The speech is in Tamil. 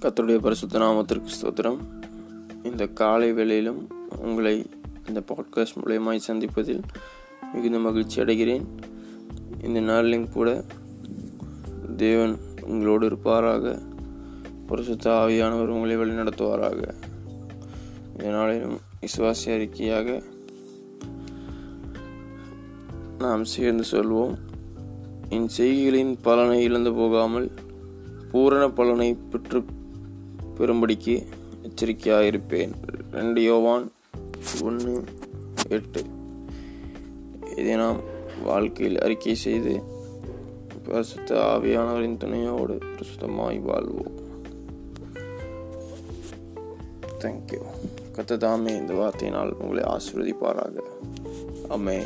கத்தருடைய பரிசுத்த நாமத்திற்கு ஸ்தோத்திரம். இந்த காலை வேளையிலும் உங்களை இந்த பாட்காஸ்ட் மூலயமாய் சந்திப்பதில் மிகுந்த மகிழ்ச்சி அடைகிறேன். இந்த நாளிலும் கூட தேவன் உங்களோடு இருப்பாராக. பரிசுத்த ஆவியானவர் உங்களை வழிநடத்துவாராக இந்த நாளிலும் விசுவாசி அறிக்கையாக நாம் சேர்ந்து சொல்வோம். என் செய்திகளின் பலனை இழந்து போகாமல் பூரண பலனை பெற்று பெரும்படிக்கு எச்சரிக்கையாக இருப்பேன் ரெண்டு யோவான் ஒன்று எட்டு. இதை நாம் வாழ்க்கையில் அறிக்கை செய்து பிரசுத்த ஆவியானவரின் துணையோடு பிரசுத்தமாய் வாழ்வோம். தேங்க்யூ கத்ததாமே இந்த வார்த்தையினால் உங்களை ஆசிர்வதிப்பாராக. அமே